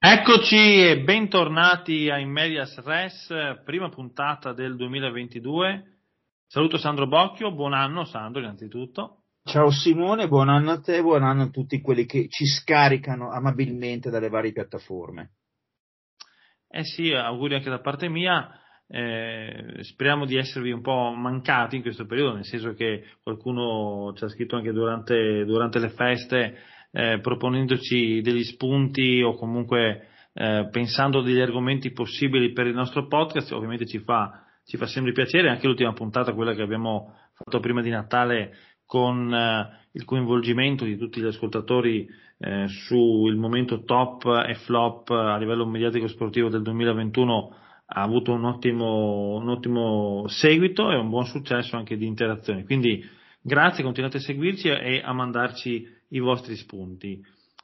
Eccoci e bentornati a In Medias Res, prima puntata del 2022. Saluto Sandro Bocchio, buon anno Sandro innanzitutto. Ciao Simone, buon anno a te, buon anno a tutti quelli che ci scaricano amabilmente dalle varie piattaforme. Eh sì, auguri anche da parte mia. Eh, speriamo di esservi un po' mancati in questo periodo, nel senso che qualcuno ci ha scritto anche durante, durante le feste eh, proponendoci degli spunti o comunque eh, pensando degli argomenti possibili per il nostro podcast, ovviamente ci fa, ci fa sempre piacere, anche l'ultima puntata, quella che abbiamo fatto prima di Natale con eh, il coinvolgimento di tutti gli ascoltatori eh, sul momento top e flop a livello mediatico sportivo del 2021 ha avuto un ottimo, un ottimo seguito e un buon successo anche di interazioni. Quindi grazie, continuate a seguirci e a mandarci i vostri spunti.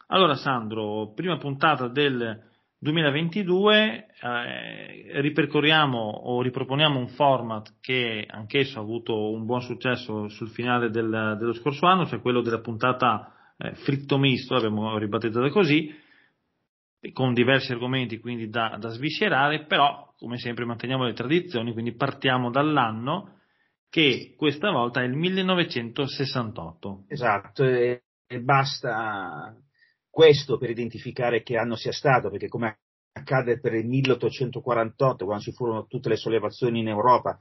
Allora Sandro, prima puntata del 2022, eh, ripercorriamo o riproponiamo un format che anch'esso ha avuto un buon successo sul finale del, dello scorso anno, cioè quello della puntata eh, fritto misto, l'abbiamo ribattezzata così, con diversi argomenti quindi da, da sviscerare, però come sempre manteniamo le tradizioni, quindi partiamo dall'anno che questa volta è il 1968. Esatto, e, e basta questo per identificare che anno sia stato, perché come accade per il 1848, quando ci furono tutte le sollevazioni in Europa,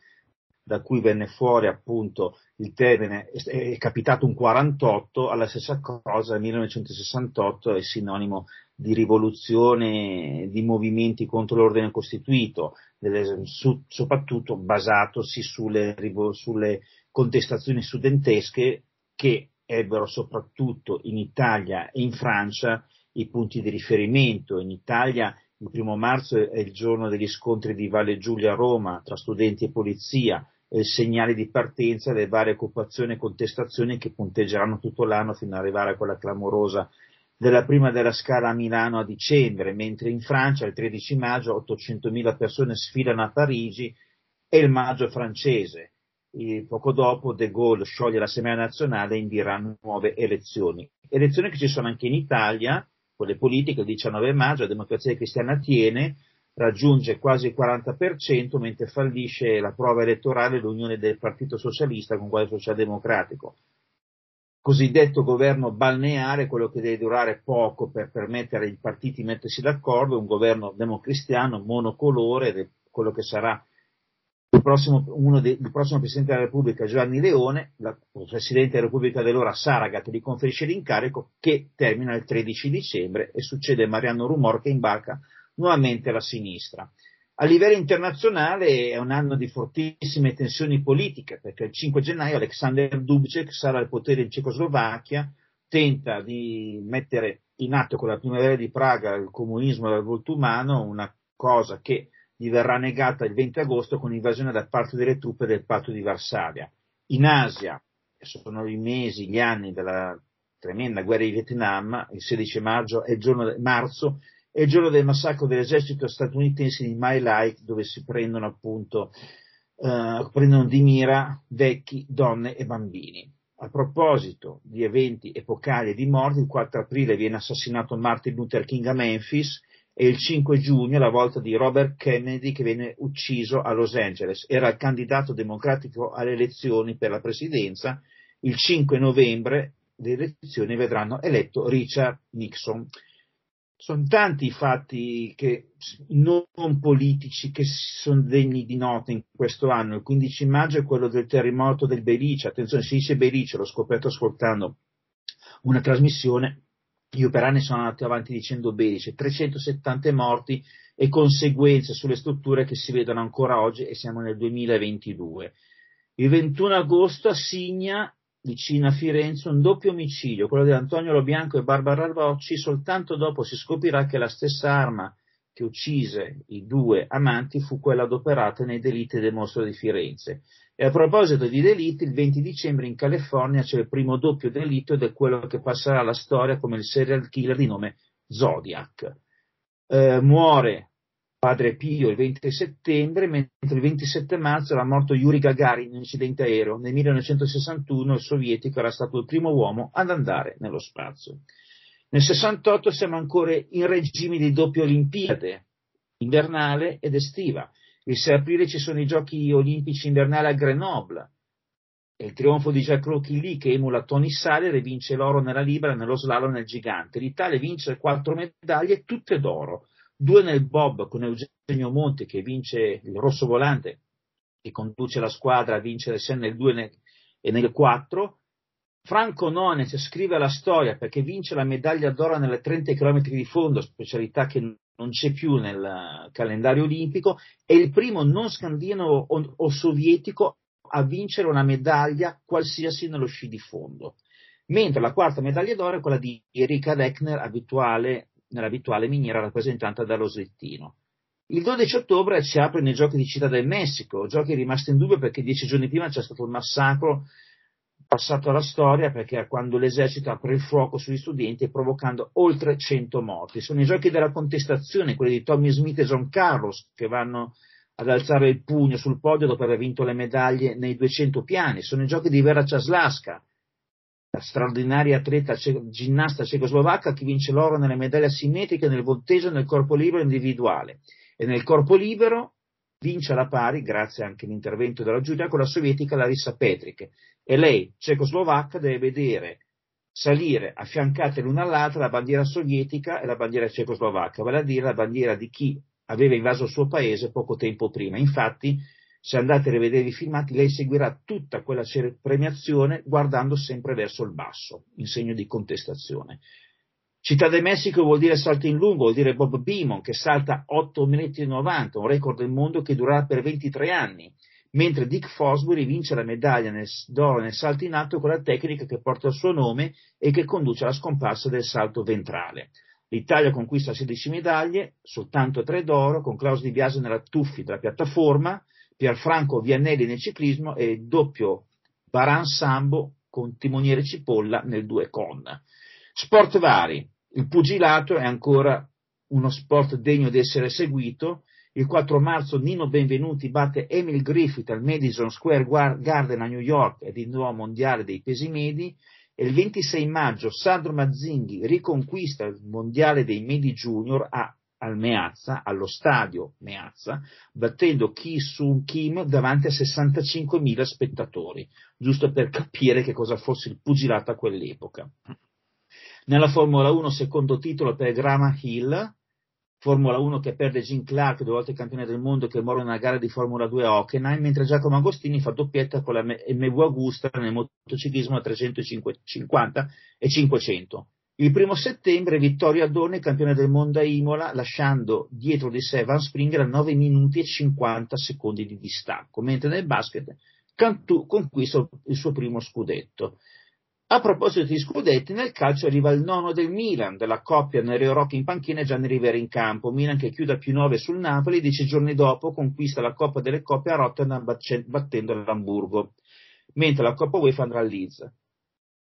da cui venne fuori appunto il termine, è capitato un 48, alla stessa cosa il 1968 è sinonimo di rivoluzione, di movimenti contro l'ordine costituito, su, soprattutto basatosi sulle, sulle contestazioni studentesche che ebbero soprattutto in Italia e in Francia i punti di riferimento. In Italia il primo marzo è il giorno degli scontri di Valle Giulia a Roma tra studenti e polizia, è il segnale di partenza delle varie occupazioni e contestazioni che punteggeranno tutto l'anno fino ad arrivare a quella clamorosa della prima della scala a Milano a dicembre, mentre in Francia il 13 maggio 800.000 persone sfilano a Parigi e il maggio francese. E poco dopo De Gaulle scioglie l'Assemblea nazionale e invierà nuove elezioni. Elezioni che ci sono anche in Italia, quelle politiche, il 19 maggio la democrazia cristiana tiene, raggiunge quasi il 40%, mentre fallisce la prova elettorale l'unione del Partito Socialista con quello socialdemocratico. Cosiddetto governo balneare, quello che deve durare poco per permettere ai partiti di mettersi d'accordo, un governo democristiano, monocolore, quello che sarà il prossimo, de, il prossimo, Presidente della Repubblica Giovanni Leone, la, il Presidente della Repubblica dell'ora Saragat gli conferisce l'incarico che termina il 13 dicembre e succede Mariano Rumor che imbarca nuovamente la sinistra. A livello internazionale è un anno di fortissime tensioni politiche perché il 5 gennaio Alexander Dubček sarà al potere in Cecoslovacchia, tenta di mettere in atto con la primavera di Praga il comunismo dal volto umano, una cosa che gli verrà negata il 20 agosto con l'invasione da parte delle truppe del patto di Varsavia. In Asia sono i mesi, gli anni della tremenda guerra di Vietnam, il 16 maggio è il giorno marzo, è il giorno del massacro dell'esercito statunitense di My Lai, dove si prendono appunto, eh, prendono di mira vecchi, donne e bambini. A proposito di eventi epocali e di morti, il 4 aprile viene assassinato Martin Luther King a Memphis, e il 5 giugno la volta di Robert Kennedy che viene ucciso a Los Angeles. Era il candidato democratico alle elezioni per la presidenza. Il 5 novembre le elezioni vedranno eletto Richard Nixon. Sono tanti i fatti che, non politici che sono degni di nota in questo anno. Il 15 maggio è quello del terremoto del Belice. Attenzione, si dice Belice, l'ho scoperto ascoltando una trasmissione io per anni sono andato avanti dicendo Belice, 370 morti e conseguenze sulle strutture che si vedono ancora oggi e siamo nel 2022. Il 21 agosto assigna vicino a Firenze un doppio omicidio, quello di Antonio Lobianco e Barbara Rocci, soltanto dopo si scoprirà che la stessa arma che uccise i due amanti fu quella adoperata nei delitti del mostro di Firenze. E a proposito di delitti, il 20 dicembre in California c'è il primo doppio delitto ed è quello che passerà alla storia come il serial killer di nome Zodiac. Eh, muore Padre Pio il 20 settembre, mentre il 27 marzo era morto Yuri Gagarin in un incidente aereo. Nel 1961 il sovietico era stato il primo uomo ad andare nello spazio. Nel 68 siamo ancora in regime di doppia Olimpiade, invernale ed estiva. Il 6 aprile ci sono i giochi olimpici invernali a Grenoble. E il trionfo di Jack Lì che emula Tony Saller e vince l'oro nella libera nello slalom nel gigante. L'Italia vince quattro medaglie, tutte d'oro. Due nel bob con Eugenio Monti che vince il rosso volante e conduce la squadra a vincere sia nel 2 e nel 4 Franco Nonez scrive la storia perché vince la medaglia d'oro nelle 30 km di fondo, specialità che non c'è più nel calendario olimpico, è il primo non scandinavo o, o sovietico a vincere una medaglia qualsiasi nello sci di fondo. Mentre la quarta medaglia d'oro è quella di Erika Deckner, abituale, nell'abituale miniera rappresentata dallo Slettino. Il 12 ottobre si aprono i giochi di Città del Messico, giochi rimasti in dubbio perché dieci giorni prima c'è stato il massacro passato alla storia perché quando l'esercito apre il fuoco sugli studenti provocando oltre 100 morti. Sono i giochi della contestazione, quelli di Tommy Smith e John Carlos, che vanno ad alzare il pugno sul podio dopo aver vinto le medaglie nei 200 piani. Sono i giochi di Vera Ciaslaska, la straordinaria atleta ginnasta cecoslovacca che vince l'oro nelle medaglie asimmetriche nel volteggio nel corpo libero individuale. E nel corpo libero vince alla pari, grazie anche all'intervento della giuria, con la sovietica Larissa Petric. E lei, cecoslovacca, deve vedere salire affiancate l'una all'altra la bandiera sovietica e la bandiera cecoslovacca, vale a dire la bandiera di chi aveva invaso il suo paese poco tempo prima. Infatti, se andate a rivedere i filmati, lei seguirà tutta quella premiazione guardando sempre verso il basso, in segno di contestazione. Città del Messico vuol dire salto in lungo, vuol dire Bob Beamon che salta 8 minuti e 90, un record del mondo che durerà per 23 anni, mentre Dick Fosbury vince la medaglia d'oro nel salto in alto con la tecnica che porta il suo nome e che conduce alla scomparsa del salto ventrale. L'Italia conquista 16 medaglie, soltanto 3 d'oro, con Klaus Di Biase nella tuffi della piattaforma, Pierfranco Viannelli nel ciclismo e doppio Baran Sambo con timoniere Cipolla nel 2 con. Sport vari, il pugilato è ancora uno sport degno di essere seguito. Il 4 marzo Nino Benvenuti batte Emil Griffith al Madison Square Garden a New York ed il nuovo mondiale dei pesi medi. E il 26 maggio Sandro Mazzinghi riconquista il mondiale dei medi junior a, al Meazza, allo stadio Meazza, battendo Ki Sun Kim davanti a 65.000 spettatori, giusto per capire che cosa fosse il pugilato a quell'epoca. Nella Formula 1 secondo titolo per Graham Hill, Formula 1 che perde Jim Clark, due volte campione del mondo, che muore nella gara di Formula 2 a Hockenheim, mentre Giacomo Agostini fa doppietta con la MV Augusta nel motociclismo a 350 e 500. Il primo settembre Vittorio Adorni, campione del mondo a Imola, lasciando dietro di sé Van Springer a 9 minuti e 50 secondi di distacco, mentre nel basket Cantù conquista il suo primo scudetto. A proposito di scudetti, nel calcio arriva il nono del Milan, della coppia Nereo Rocchi in panchina e Gianni Rivera in campo. Milan che chiude a più nove sul Napoli, dieci giorni dopo conquista la Coppa delle Coppe a Rotterdam battendo l'Hamburgo, mentre la Coppa UEFA andrà a Leeds.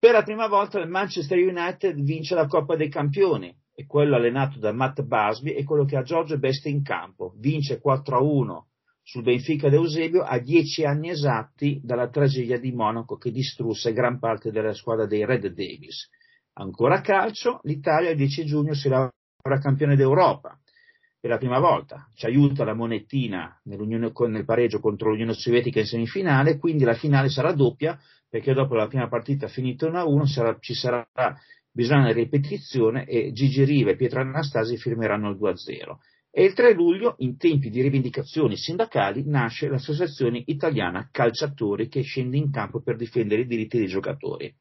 Per la prima volta il Manchester United vince la Coppa dei Campioni e quello allenato da Matt Busby è quello che ha Giorgio Beste in campo. Vince 4-1 sul Benfica d'Eusebio a dieci anni esatti dalla tragedia di Monaco che distrusse gran parte della squadra dei Red Davis. Ancora calcio, l'Italia il 10 giugno si laurea campione d'Europa per la prima volta. Ci aiuta la monettina nel pareggio contro l'Unione Sovietica in semifinale, quindi la finale sarà doppia perché dopo la prima partita finita 1-1 sarà, ci sarà bisogno di ripetizione e Gigi Riva e Pietro Anastasi firmeranno il 2-0. E il 3 luglio, in tempi di rivendicazioni sindacali, nasce l'Associazione Italiana Calciatori che scende in campo per difendere i diritti dei giocatori.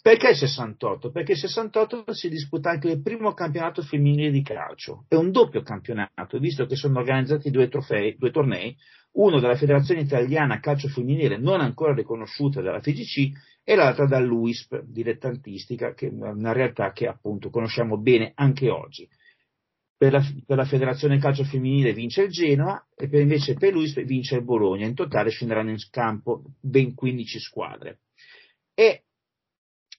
Perché il 68? Perché il 68 si disputa anche il primo campionato femminile di calcio. È un doppio campionato, visto che sono organizzati due, trofei, due tornei, uno dalla Federazione Italiana Calcio Femminile non ancora riconosciuta dalla FGC e l'altro dall'UISP dilettantistica, che è una realtà che appunto conosciamo bene anche oggi per la, per la, Federazione Calcio Femminile vince il Genoa e per invece per lui vince il Bologna. In totale scenderanno in campo ben 15 squadre. E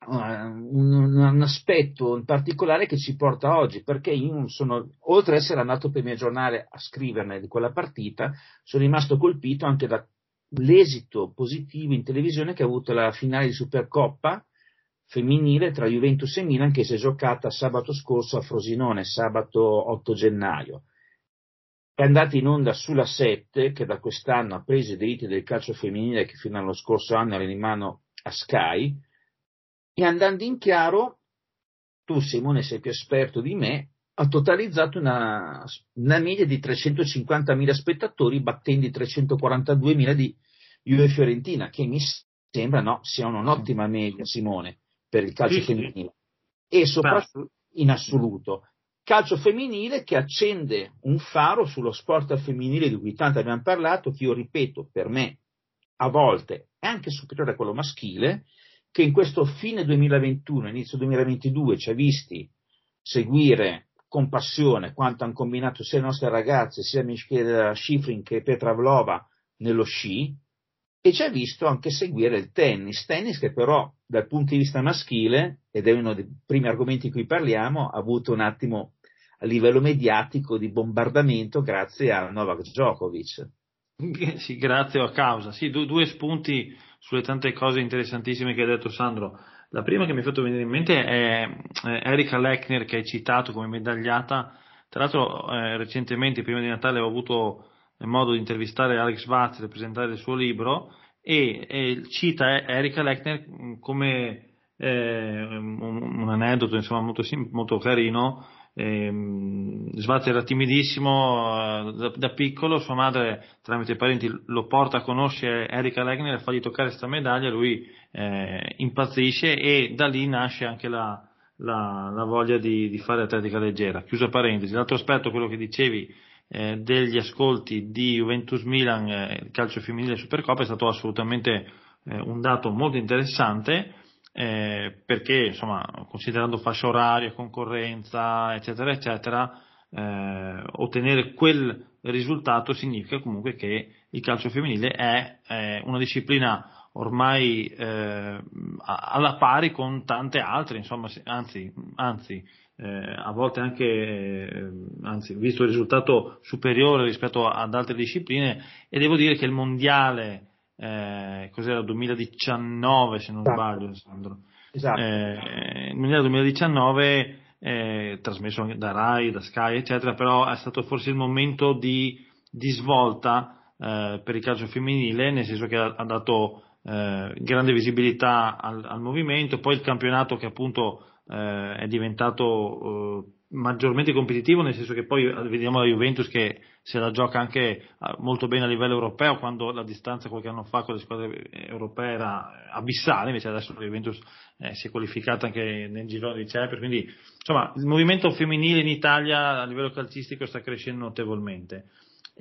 un, un, aspetto in particolare che ci porta oggi, perché io sono, oltre ad essere andato per il mio giornale a scriverne di quella partita, sono rimasto colpito anche dall'esito positivo in televisione che ha avuto la finale di Supercoppa femminile tra Juventus e Milan che si è giocata sabato scorso a Frosinone, sabato 8 gennaio. È andata in onda sulla 7, che da quest'anno ha preso i diritti del calcio femminile che fino allo scorso anno era in mano a Sky, e andando in chiaro, tu Simone sei più esperto di me, ha totalizzato una, una media di 350.000 spettatori battendo i 342.000 di Juve Fiorentina, che mi sembra no, sia un'ottima media, Simone, per il calcio sì, femminile. Sì. E soprattutto in assoluto. Calcio femminile che accende un faro sullo sport femminile di cui tanto abbiamo parlato, che io ripeto, per me a volte è anche superiore a quello maschile, che in questo fine 2021, inizio 2022 ci ha visti seguire con passione quanto hanno combinato sia le nostre ragazze, sia Michele Schifrin che Petra Vlova nello sci, e ci ha visto anche seguire il tennis, tennis che però dal punto di vista maschile, ed è uno dei primi argomenti di cui parliamo, ha avuto un attimo a livello mediatico di bombardamento grazie a Novak Djokovic. Sì, grazie a causa. Sì, due, due spunti sulle tante cose interessantissime che ha detto Sandro. La prima che mi ha fatto venire in mente è, è Erika Lechner che hai citato come medagliata. Tra l'altro eh, recentemente, prima di Natale, ho avuto modo di intervistare Alex Vaz e presentare il suo libro e, e cita Erika Lechner come eh, un, un, aneddoto insomma, molto, molto carino Ehm, Svaz era timidissimo eh, da, da, piccolo, sua madre tramite i parenti lo porta a conoscere Erika Legner e fargli toccare questa medaglia, lui eh, impazzisce e da lì nasce anche la, la, la voglia di, di, fare atletica leggera. Chiusa parentesi, l'altro aspetto, quello che dicevi eh, degli ascolti di Juventus Milan, eh, calcio femminile Supercoppa, è stato assolutamente eh, un dato molto interessante eh, perché insomma, considerando fascia oraria, concorrenza, eccetera, eccetera, eh, ottenere quel risultato significa comunque che il calcio femminile è, è una disciplina ormai eh, alla pari con tante altre, insomma, anzi, anzi eh, a volte anche, eh, anzi, visto il risultato superiore rispetto ad altre discipline, e devo dire che il mondiale eh, cos'era 2019 se non esatto. sbaglio Sandro esatto. eh, nel 2019 eh, trasmesso da Rai, da Sky eccetera però è stato forse il momento di, di svolta eh, per il calcio femminile nel senso che ha, ha dato eh, grande visibilità al, al, movimento poi il campionato che appunto eh, è diventato maggiormente competitivo, nel senso che poi vediamo la Juventus che se la gioca anche molto bene a livello europeo, quando la distanza qualche anno fa con le squadre europee era abissale, invece adesso la Juventus eh, si è qualificata anche nel girone di Champions, quindi insomma il movimento femminile in Italia a livello calcistico sta crescendo notevolmente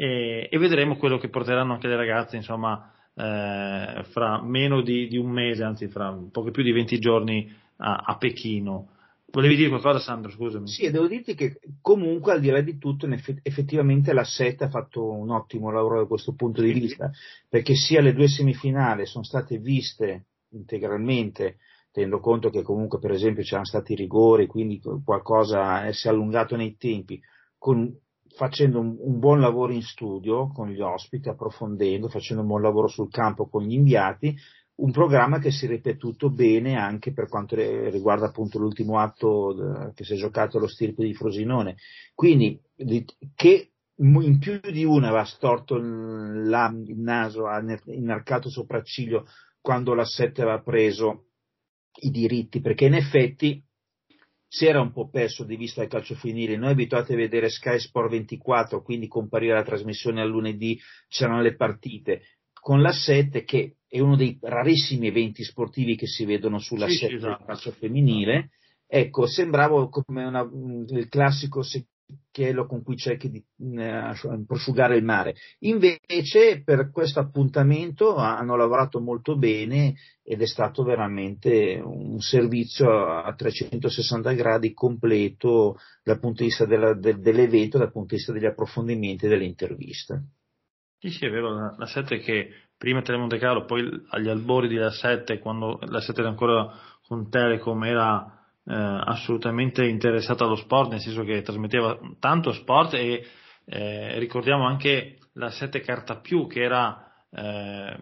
e, e vedremo quello che porteranno anche le ragazze, insomma, eh, fra meno di, di, un mese, anzi fra poco più di 20 giorni a, a Pechino. Volevi dire qualcosa Sandro, scusami. Sì, devo dirti che comunque al di là di tutto effettivamente la SET ha fatto un ottimo lavoro da questo punto di vista, perché sia le due semifinali sono state viste integralmente, tenendo conto che comunque per esempio c'erano stati rigori, quindi qualcosa si è allungato nei tempi, con, facendo un, un, buon lavoro in studio con gli ospiti, approfondendo, facendo un buon lavoro sul campo con gli inviati un programma che si è ripetuto bene anche per quanto riguarda appunto l'ultimo atto che si è giocato allo stirpe di Frosinone. Quindi che in più di una aveva storto il naso, ha inarcato sopracciglio quando la 7 aveva preso i diritti, perché in effetti si era un po' perso di vista il calcio finire. Noi abituati a vedere Sky Sport 24, quindi comparire la trasmissione al lunedì, c'erano le partite con la 7 che è uno dei rarissimi eventi sportivi che si vedono sulla sì, 7 esatto. calcio femminile. Ecco, sembrava come una, il classico secchiello con cui cerchi di eh, prosciugare il mare. Invece per questo appuntamento hanno lavorato molto bene ed è stato veramente un servizio a 360 gradi completo dal punto di vista della, del, dell'evento, dal punto di vista degli approfondimenti e delle interviste. Sì, sì, è vero, la, la 7 che prima Telemonte Carlo, poi agli albori della 7, quando la 7 era ancora con Telecom era eh, assolutamente interessata allo sport, nel senso che trasmetteva tanto sport e eh, ricordiamo anche la 7 carta più che era eh,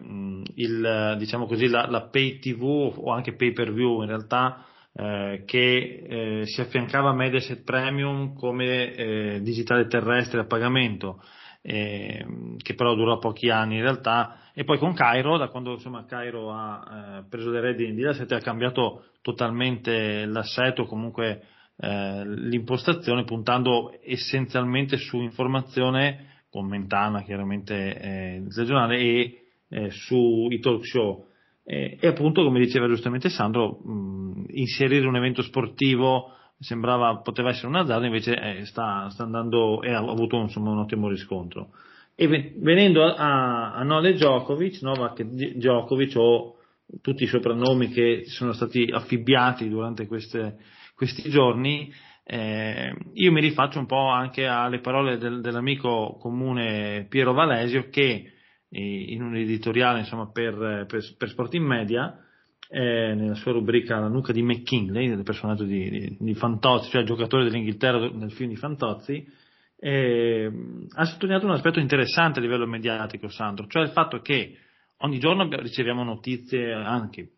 il, diciamo così, la, la, pay TV o anche pay per view in realtà eh, che eh, si affiancava a Mediaset Premium come eh, digitale terrestre a pagamento che però durò pochi anni in realtà, e poi con Cairo, da quando insomma Cairo ha eh, preso le redini di Lasset ha cambiato totalmente l'assetto, comunque eh, l'impostazione, puntando essenzialmente su informazione, con Mentana chiaramente eh, regionale, e eh, sui talk show. e appunto, come diceva giustamente Sandro, mh, inserire un evento sportivo sembrava poteva essere un azzardo, invece eh, sta, sta, andando e ha avuto insomma, un ottimo riscontro. E venendo a, a Nole Djokovic, Novak Djokovic o tutti i soprannomi che sono stati affibbiati durante queste, questi giorni, eh, io mi rifaccio un po' anche alle parole del, dell'amico comune Piero Valesio che eh, in un editoriale insomma, per, per, per Sport Media eh, nella sua rubrica La nuca di McKinley, del personaggio di, di, di Fantozzi, cioè giocatore dell'Inghilterra nel film di Fantozzi, eh, ha sottolineato un aspetto interessante a livello mediatico, Sandro, cioè il fatto che ogni giorno riceviamo notizie anche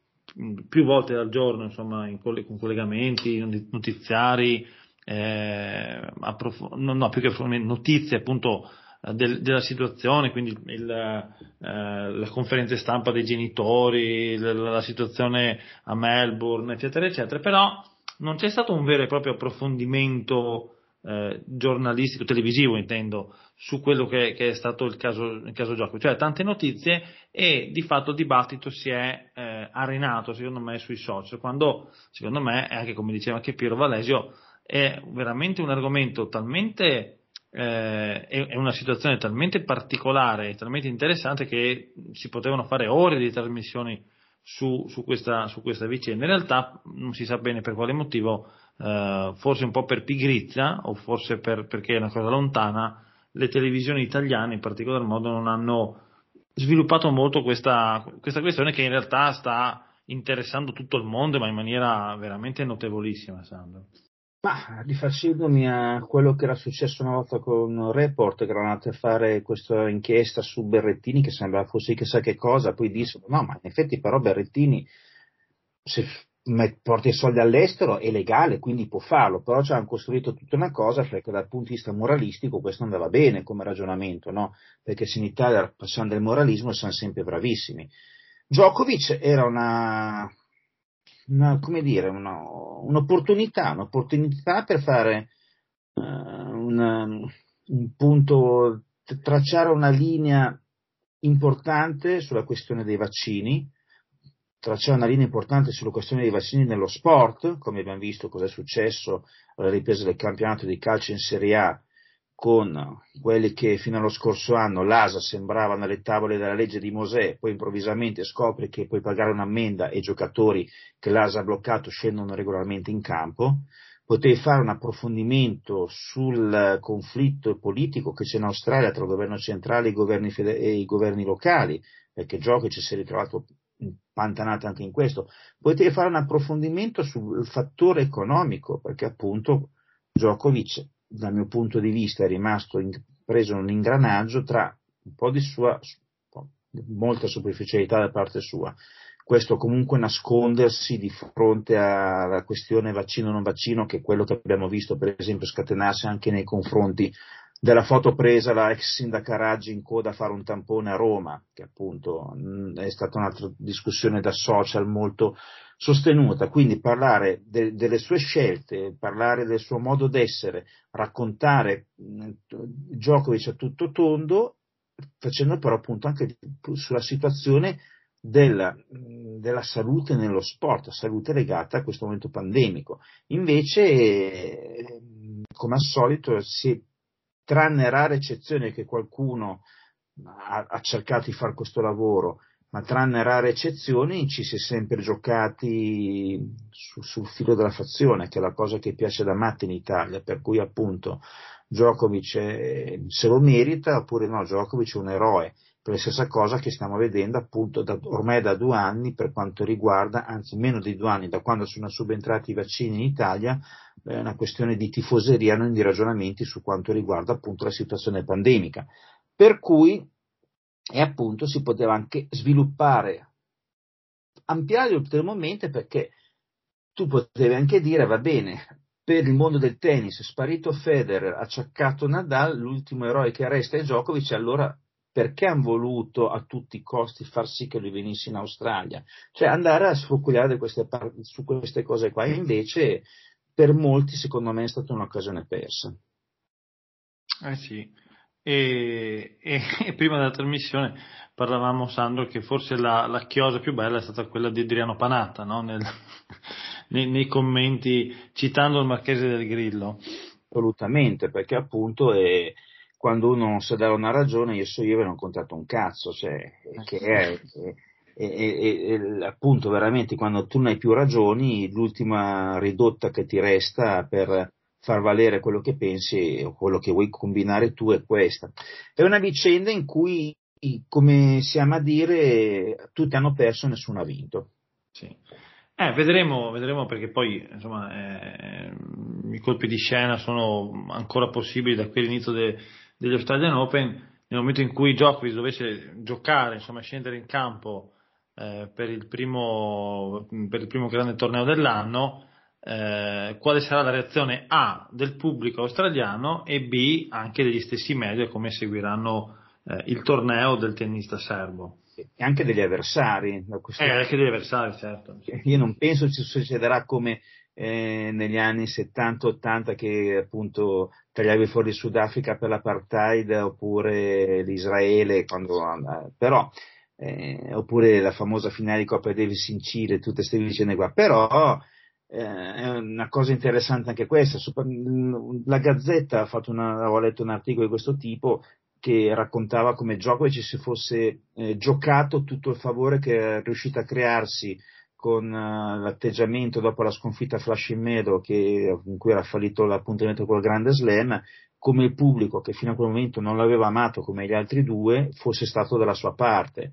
più volte al giorno, insomma, coll- con collegamenti, notiziari, eh, approf- no, no, più che notizie appunto eh, del, della situazione, quindi il, eh, la conferenza stampa dei genitori, la, la, situazione a Melbourne, eccetera, eccetera, però non c'è stato un vero e proprio approfondimento eh, giornalistico, televisivo intendo, su quello che, che è stato il caso, il caso gioco, cioè tante notizie e di fatto il dibattito si è eh, arenato secondo me sui social, quando secondo me, anche come diceva anche Piero Valesio, è veramente un argomento talmente eh, è, una situazione talmente particolare e talmente interessante che si potevano fare ore di trasmissioni su, su, questa, su questa, vicenda. In realtà non si sa bene per quale motivo, eh, forse un po' per pigrizia o forse per, perché è una cosa lontana, le televisioni italiane in particolar modo non hanno sviluppato molto questa, questa questione che in realtà sta interessando tutto il mondo ma in maniera veramente notevolissima, Sandro. Ma rifacendomi a quello che era successo una volta con Report, che erano andati a fare questa inchiesta su Berrettini, che sembrava fosse chissà che cosa, poi dissero, no, ma in effetti però Berrettini, se porta i soldi all'estero è legale, quindi può farlo, però ci hanno costruito tutta una cosa perché dal punto di vista moralistico questo andava bene come ragionamento, no? Perché se in Italia passando del moralismo siamo sempre bravissimi. Djokovic era una, una, come dire, una, un'opportunità, un'opportunità per fare uh, una, un punto, tracciare una linea importante sulla questione dei vaccini, tracciare una linea importante sulla questione dei vaccini nello sport, come abbiamo visto cosa è successo alla ripresa del campionato di calcio in Serie A con quelli che fino allo scorso anno l'ASA sembrava nelle tavole della legge di Mosè, poi improvvisamente scopre che puoi pagare un'ammenda e i giocatori che l'ASA ha bloccato scendono regolarmente in campo, potevi fare un approfondimento sul conflitto politico che c'è in Australia tra il governo centrale e i governi, fede- e i governi locali, perché Djokovic si è ritrovato impantanato anche in questo, potevi fare un approfondimento sul fattore economico, perché appunto Djokovic dal mio punto di vista è rimasto in, preso un ingranaggio tra un po' di sua, molta superficialità da parte sua, questo comunque nascondersi di fronte alla questione vaccino non vaccino, che è quello che abbiamo visto per esempio scatenarsi anche nei confronti della foto presa la ex sindaca Raggi in coda a fare un tampone a Roma, che appunto è stata un'altra discussione da social molto sostenuta, quindi parlare de, delle sue scelte, parlare del suo modo d'essere, raccontare Djokovic a tutto tondo, facendo però appunto anche sulla situazione della, della, salute nello sport, salute legata a questo momento pandemico. Invece, come al solito, si, tranne rare eccezioni che qualcuno ha, ha cercato di fare questo lavoro, ma tranne rare eccezioni ci si è sempre giocati su, sul filo della fazione, che è la cosa che piace da matti in Italia, per cui appunto Djokovic se lo merita oppure no, Djokovic è un eroe per la stessa cosa che stiamo vedendo appunto da, ormai da due anni per quanto riguarda, anzi meno di due anni, da quando sono subentrati i vaccini in Italia, è una questione di tifoseria, non di ragionamenti su quanto riguarda appunto la situazione pandemica. Per cui, e appunto si poteva anche sviluppare, ampliare ulteriormente perché tu potevi anche dire, va bene, per il mondo del tennis, sparito Federer, acciaccato Nadal, l'ultimo eroe che resta è Djokovic, allora perché hanno voluto a tutti i costi far sì che lui venisse in Australia? Cioè andare a sfrucugliare queste su queste cose qua, invece per molti secondo me è stata un'occasione persa. Eh sì, e, e, e prima della trasmissione parlavamo Sandro che forse la, la, chiosa più bella è stata quella di Adriano Panatta, no? Nel, nei, nei, commenti citando il Marchese del Grillo. Assolutamente, perché appunto è, quando uno non sa dare una ragione, io so io ve non contato un cazzo, cioè, eh, che è, è, è, appunto veramente quando tu non hai più ragioni, l'ultima ridotta che ti resta per far valere quello che pensi o quello che vuoi combinare tu è questa. È una vicenda in cui, come si ama dire, tutti hanno perso e nessuno ha vinto. Sì. Eh, vedremo, vedremo perché poi insomma, eh, i colpi di scena sono ancora possibili da qui all'inizio de, degli Australian Open, nel momento in cui Djokovic dovesse giocare, insomma, scendere in campo eh, per, il primo, per, il primo, grande torneo dell'anno, eh, quale sarà la reazione A del pubblico australiano e B anche degli stessi media come seguiranno eh, il torneo del tennista serbo. E anche degli avversari. Eh, anche degli avversari, certo. Io non penso ci succederà come eh, negli anni 70-80 che appunto tagliavi fuori il Sudafrica per l'apartheid oppure l'Israele, quando, però, eh, oppure la famosa finale di Coppa Davis in Cile, tutte queste vicende qua, però eh, è una cosa interessante anche questa. La Gazzetta ha fatto una, avevo letto un articolo di questo tipo che raccontava come Djokovic si fosse eh, giocato tutto il favore che è riuscito a crearsi con uh, l'atteggiamento dopo la sconfitta a Flushing Meadow che, in cui era fallito l'appuntamento col Grande Slam, come il pubblico che fino a quel momento non l'aveva amato come gli altri due fosse stato dalla sua parte.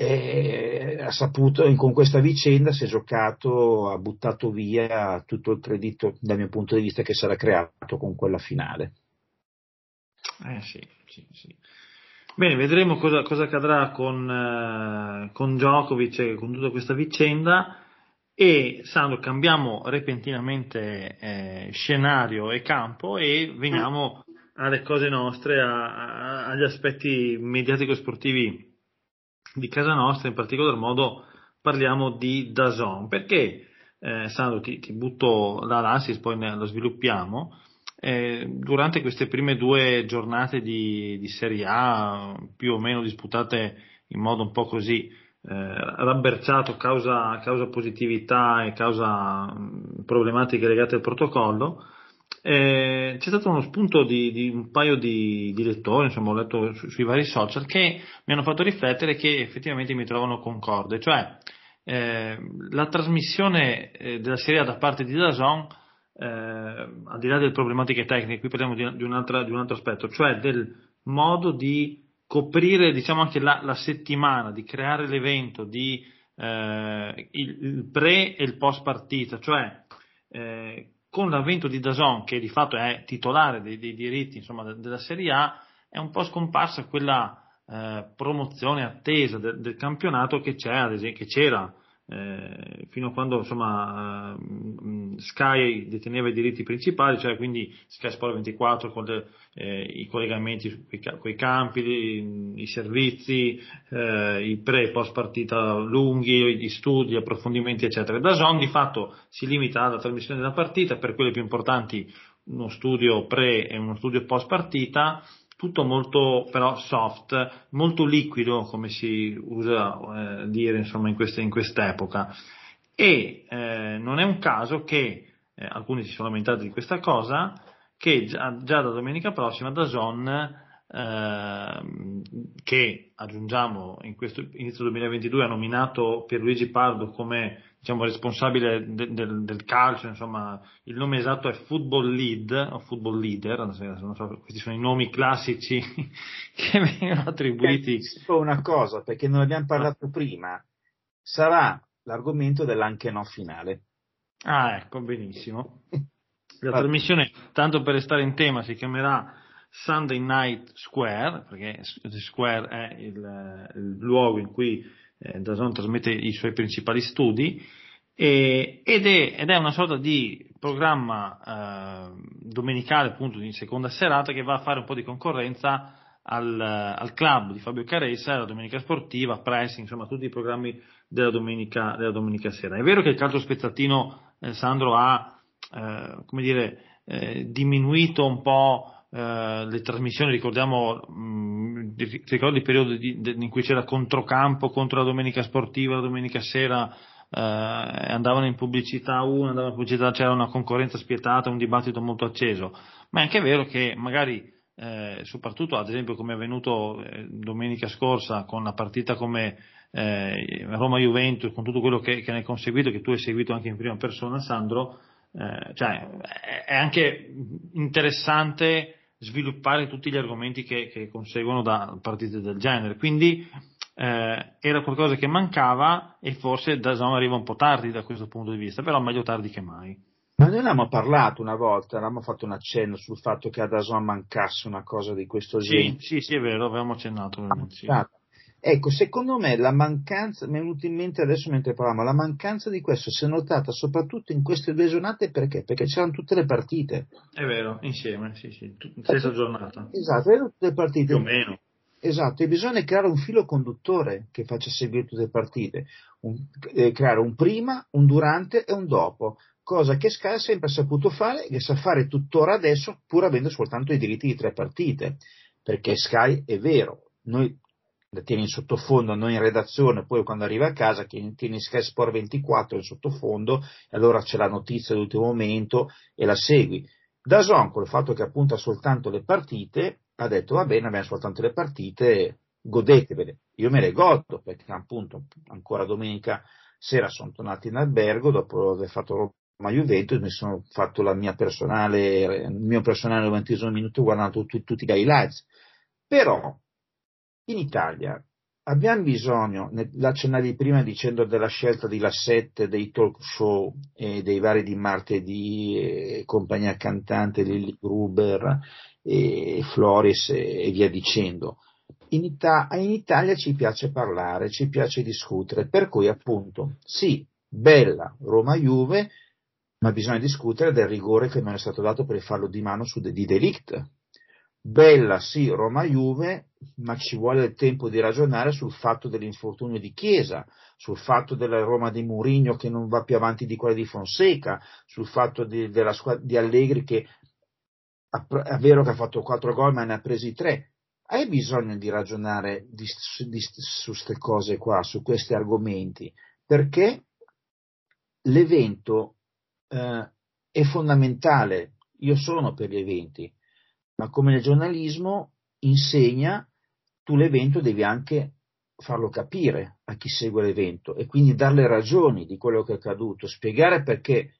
E ha saputo, con questa vicenda si è giocato, ha buttato via tutto il credito dal mio punto di vista che sarà creato con quella finale. Eh sì, sì, sì. Bene, vedremo cosa, cosa accadrà con, eh, con Djokovic e con tutta questa vicenda. E Sandro, cambiamo repentinamente eh, scenario e campo e veniamo alle cose nostre, a, a, agli aspetti mediatico-sportivi di casa nostra, in particolar modo parliamo di Dazon. Perché, eh, Sandro, ti, ti butto la l'analysis, poi lo sviluppiamo. Eh, durante queste prime due giornate di, di, Serie A, più o meno disputate in modo un po' così eh, rabberciato causa, causa, positività e causa mh, problematiche legate al protocollo, eh, c'è stato uno spunto di, di un paio di, di, lettori, insomma ho letto su, sui vari social, che mi hanno fatto riflettere che effettivamente mi trovano concorde, cioè eh, la trasmissione eh, della Serie A da parte di Dazon eh, al di là delle problematiche tecniche, qui parliamo di, di, un altro, aspetto, cioè del modo di coprire diciamo anche la, la settimana, di creare l'evento, di eh, il, il, pre e il post partita, cioè con l'avvento di Dazon, che di fatto è titolare dei, dei diritti insomma, della Serie A, è un po' scomparsa quella eh, promozione attesa de, del campionato che, esempio, che c'era eh, fino a quando insomma, eh, Sky deteneva i diritti principali, cioè quindi Sky Sport 24 con le, eh, i collegamenti con i campi, i, i servizi, eh, i pre e post partita lunghi, gli studi, gli approfondimenti eccetera. Da Zone di fatto si limita alla trasmissione della partita, per quelle più importanti uno studio pre e uno studio post partita, tutto molto però soft, molto liquido come si usa eh, dire insomma in, queste, in quest'epoca. E eh, non è un caso che eh, alcuni si sono lamentati di questa cosa che già, già da domenica prossima da Zon Ehm, che aggiungiamo in questo inizio 2022 ha nominato Pierluigi Pardo come diciamo, responsabile de, de, del calcio, insomma il nome esatto è Football Lead o Football Leader, non so, questi sono i nomi classici che vengono attribuiti. Dico una cosa, perché non abbiamo parlato prima, sarà l'argomento dell'anche no finale. Ah, ecco, benissimo. La trasmissione, tanto per restare in tema, si chiamerà Sunday Night Square, perché Square è il, il luogo in cui eh, Dazon trasmette i suoi principali studi, e, ed, è, ed, è, una sorta di programma eh, domenicale, appunto, in seconda serata, che va a fare un po' di concorrenza al, al club di Fabio Caressa, la domenica sportiva, pressing, insomma, tutti i programmi della domenica, della domenica sera. È vero che il calcio spezzatino, eh, Sandro, ha, eh, come dire, eh, diminuito un po' eh, le trasmissioni, ricordiamo, mh, ricordo i periodi di, di, in cui c'era controcampo contro la domenica sportiva, la domenica sera eh, andavano in pubblicità una, andavano in pubblicità, c'era una concorrenza spietata, un dibattito molto acceso, ma è anche vero che magari eh, soprattutto ad esempio come è avvenuto eh, domenica scorsa con una partita come eh, Roma-Juventus, con tutto quello che, che ne è conseguito, che tu hai seguito anche in prima persona Sandro, eh, cioè, è anche interessante sviluppare tutti gli argomenti che, che conseguono da partite del genere. Quindi eh, era qualcosa che mancava e forse Dazon arriva un po' tardi da questo punto di vista, però meglio tardi che mai. Ma noi ne abbiamo parlato una volta, avevamo fatto un accenno sul fatto che a Dazon mancasse una cosa di questo genere. Sì, sì, sì, è vero, avevamo accennato. Sì. Ecco, secondo me la mancanza, mi è venuto in mente adesso mentre parlavamo, la mancanza di questo si è notata soprattutto in queste due giornate perché? Perché c'erano tutte le partite. È vero, insieme, sì, sì, stessa giornata. Esatto, erano tutte le partite. Più o meno. Esatto, e bisogna creare un filo conduttore che faccia seguire tutte le partite, un, eh, creare un prima, un durante e un dopo, cosa che Sky ha sempre saputo fare e che sa fare tuttora adesso pur avendo soltanto i diritti di tre partite, perché Sky è vero, noi la tieni in sottofondo, non in redazione, poi quando arriva a casa tieni Sky Sport 24 in sottofondo e allora c'è la notizia dell'ultimo momento e la segui. Da Zon, con il fatto che appunta soltanto le partite, ha detto va bene, abbiamo soltanto le partite, godetevele. Io me le godo perché appunto ancora domenica sera sono tornato in albergo dopo aver fatto Roma Juventus, mi sono fatto personale, il mio personale 90 minuto guardando tutti, tutti gli highlights. Però in Italia abbiamo bisogno, l'accennavi prima dicendo della scelta di La 7, dei talk show e dei vari di martedì, e compagnia cantante, Lilly Gruber, e Floris e, via dicendo. In, Ita- in Italia ci piace parlare, ci piace discutere, per cui appunto, sì, bella Roma-Juve, ma bisogna discutere del rigore che non è stato dato per il fallo di mano su de- di Delict, Bella sì Roma-Juve, ma ci vuole il tempo di ragionare sul fatto dell'infortunio di Chiesa, sul fatto della Roma di Mourinho che non va più avanti di quella di Fonseca, sul fatto di, della squadra di Allegri che è vero che ha fatto quattro gol ma ne ha presi tre. Hai bisogno di ragionare di, di, su queste cose qua, su questi argomenti, perché l'evento eh, è fondamentale. Io sono per gli eventi, ma come nel giornalismo insegna, tu l'evento devi anche farlo capire a chi segue l'evento e quindi dare le ragioni di quello che è accaduto, spiegare perché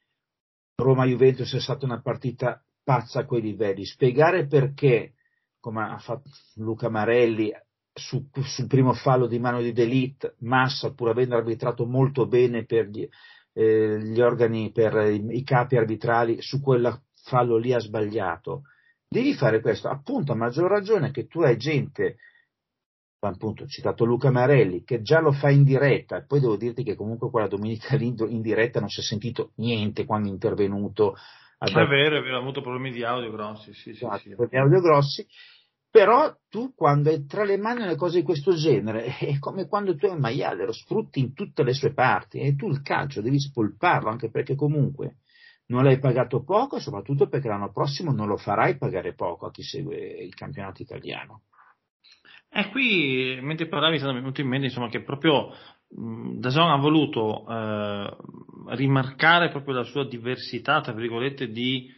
Roma-Juventus è stata una partita pazza a quei livelli, spiegare perché, come ha fatto Luca Marelli, su, sul primo fallo di mano di Delit, Massa, pur avendo arbitrato molto bene per gli, eh, gli organi, per i, i capi arbitrali, su quel fallo lì ha sbagliato Devi fare questo, appunto a maggior ragione che tu hai gente, appunto ho citato Luca Marelli, che già lo fa in diretta, e poi devo dirti che comunque quella domenica lì in diretta non si è sentito niente quando è intervenuto. È vero, è vero, ha avuto problemi di audio grossi, sì, sì, sì. Problemi di audio grossi, però tu quando hai tra le mani una cosa di questo genere, è come quando tu hai un maiale, lo sfrutti in tutte le sue parti, e tu il calcio devi spolparlo, anche perché comunque non l'hai pagato poco e soprattutto perché l'anno prossimo non lo farai pagare poco a chi segue il campionato italiano. E qui, mentre parlavi, mi è venuto in mente insomma, che proprio Dazon ha voluto eh, rimarcare proprio la sua diversità, tra virgolette, di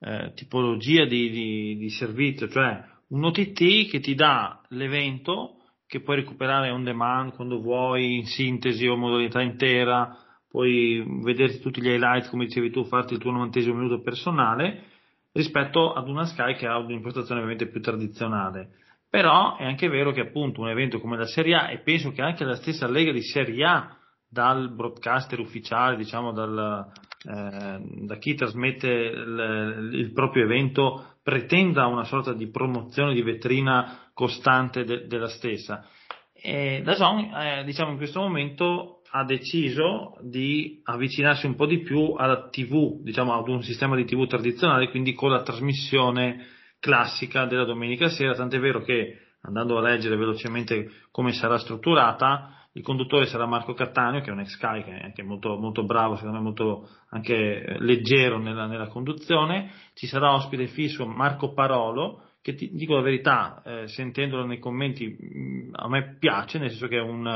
eh, tipologia di, di, di, servizio, cioè un OTT che ti dà l'evento che puoi recuperare on demand quando vuoi, in sintesi o modalità intera, puoi vedere tutti gli highlights, come dicevi tu, farti il tuo novantesimo minuto personale, rispetto ad una Sky che ha un'impostazione ovviamente più tradizionale. Però è anche vero che appunto un evento come la Serie A, e penso che anche la stessa Lega di Serie A, dal broadcaster ufficiale, diciamo dal, eh, da chi trasmette il, il, proprio evento, pretenda una sorta di promozione di vetrina costante de, della stessa. E da Zon, eh, diciamo in questo momento, ha deciso di avvicinarsi un po' di più alla TV, diciamo ad un sistema di TV tradizionale, quindi con la trasmissione classica della domenica sera, tant'è vero che andando a leggere velocemente come sarà strutturata, il conduttore sarà Marco Cattaneo, che è un ex Sky, che è anche molto, molto bravo, secondo me molto anche leggero nella, nella conduzione. Ci sarà ospite fisso Marco Parolo, che ti dico la verità, eh, sentendolo nei commenti, mh, a me piace, nel senso che è, un,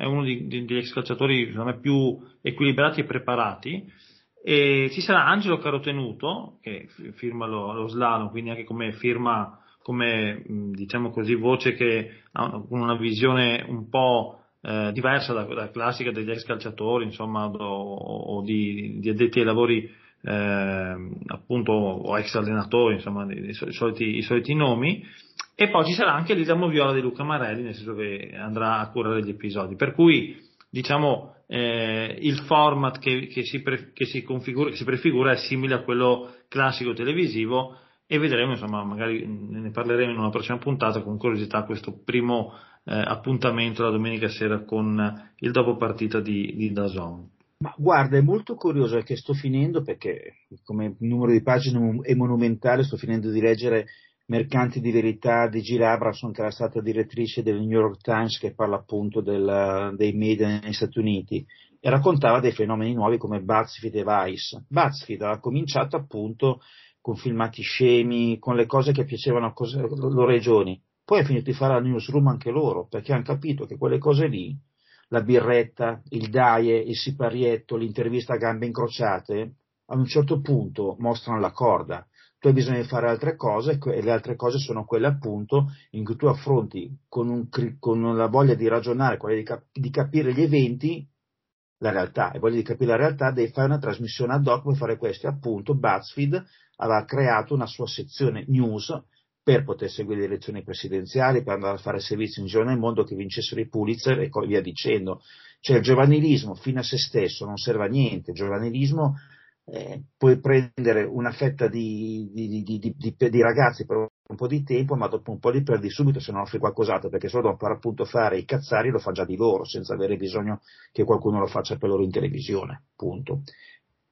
è uno di, di, degli ex calciatori, me, più equilibrati e preparati. E ci sarà Angelo Carotenuto, che firma lo, lo slalom, quindi anche come firma, come diciamo così, voce che ha una visione un po' eh, diversa da, da, classica degli ex calciatori, insomma, o, o di, di, addetti ai lavori eh, appunto o ex allenatori, insomma, i, i, soliti, i, soliti, nomi. E poi ci sarà anche Lisa Moviola di Luca Marelli, nel senso che andrà a curare gli episodi. Per cui, diciamo, eh, il format che, che, si pre, che, si che si prefigura è simile a quello classico televisivo e vedremo, insomma, magari ne parleremo in una prossima puntata con curiosità questo primo eh, appuntamento la domenica sera con il dopo partita di, di Dazon. Ma guarda, è molto curioso che sto finendo perché come numero di pagine è monumentale, sto finendo di leggere Mercanti di Verità di Jill Abrason, che era stata direttrice del New York Times, che parla appunto del, dei media negli Stati Uniti, e raccontava dei fenomeni nuovi come BuzzFeed e Vice. BuzzFeed aveva cominciato appunto con filmati scemi, con le cose che piacevano a loro regioni. Poi ha finito di fare la newsroom anche loro, perché hanno capito che quelle cose lì, la birretta, il daie, il siparietto, l'intervista a gambe incrociate, a un certo punto mostrano la corda. Tu hai bisogno di fare altre cose e le altre cose sono quelle appunto in cui tu affronti con, un, con la voglia di ragionare, quella di, cap- di capire gli eventi, la realtà, e voglia di capire la realtà, devi fare una trasmissione ad hoc per fare questo. E appunto BuzzFeed aveva creato una sua sezione news per poter seguire le elezioni presidenziali, per andare a fare servizio in giro nel mondo, che vincessero i Pulitzer e via dicendo. Cioè il giovanilismo fino a se stesso non serve a niente, il giovanilismo eh, puoi prendere una fetta di, di, di, di, ragazzi per un po' di tempo, ma dopo un po' li perdi subito se non offri qualcos'altro, perché solo dopo appunto fare i cazzari lo fa già di loro, senza avere bisogno che qualcuno lo faccia per loro in televisione, punto.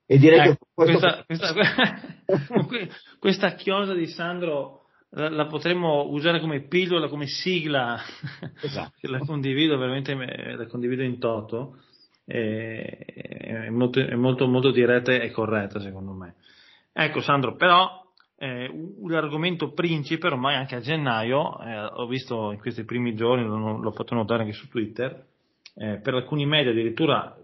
E direi eh, che questa, questa, questa chiosa di Sandro la, la, potremmo usare come pillola, come sigla, esatto. la condivido veramente, la condivido in toto, è, molto, è molto, molto diretta e corretta secondo me. Ecco Sandro, però eh, l'argomento principe ormai anche a gennaio, eh, ho visto in questi primi giorni, l'ho, l'ho fatto notare anche su Twitter, eh, per alcuni media addirittura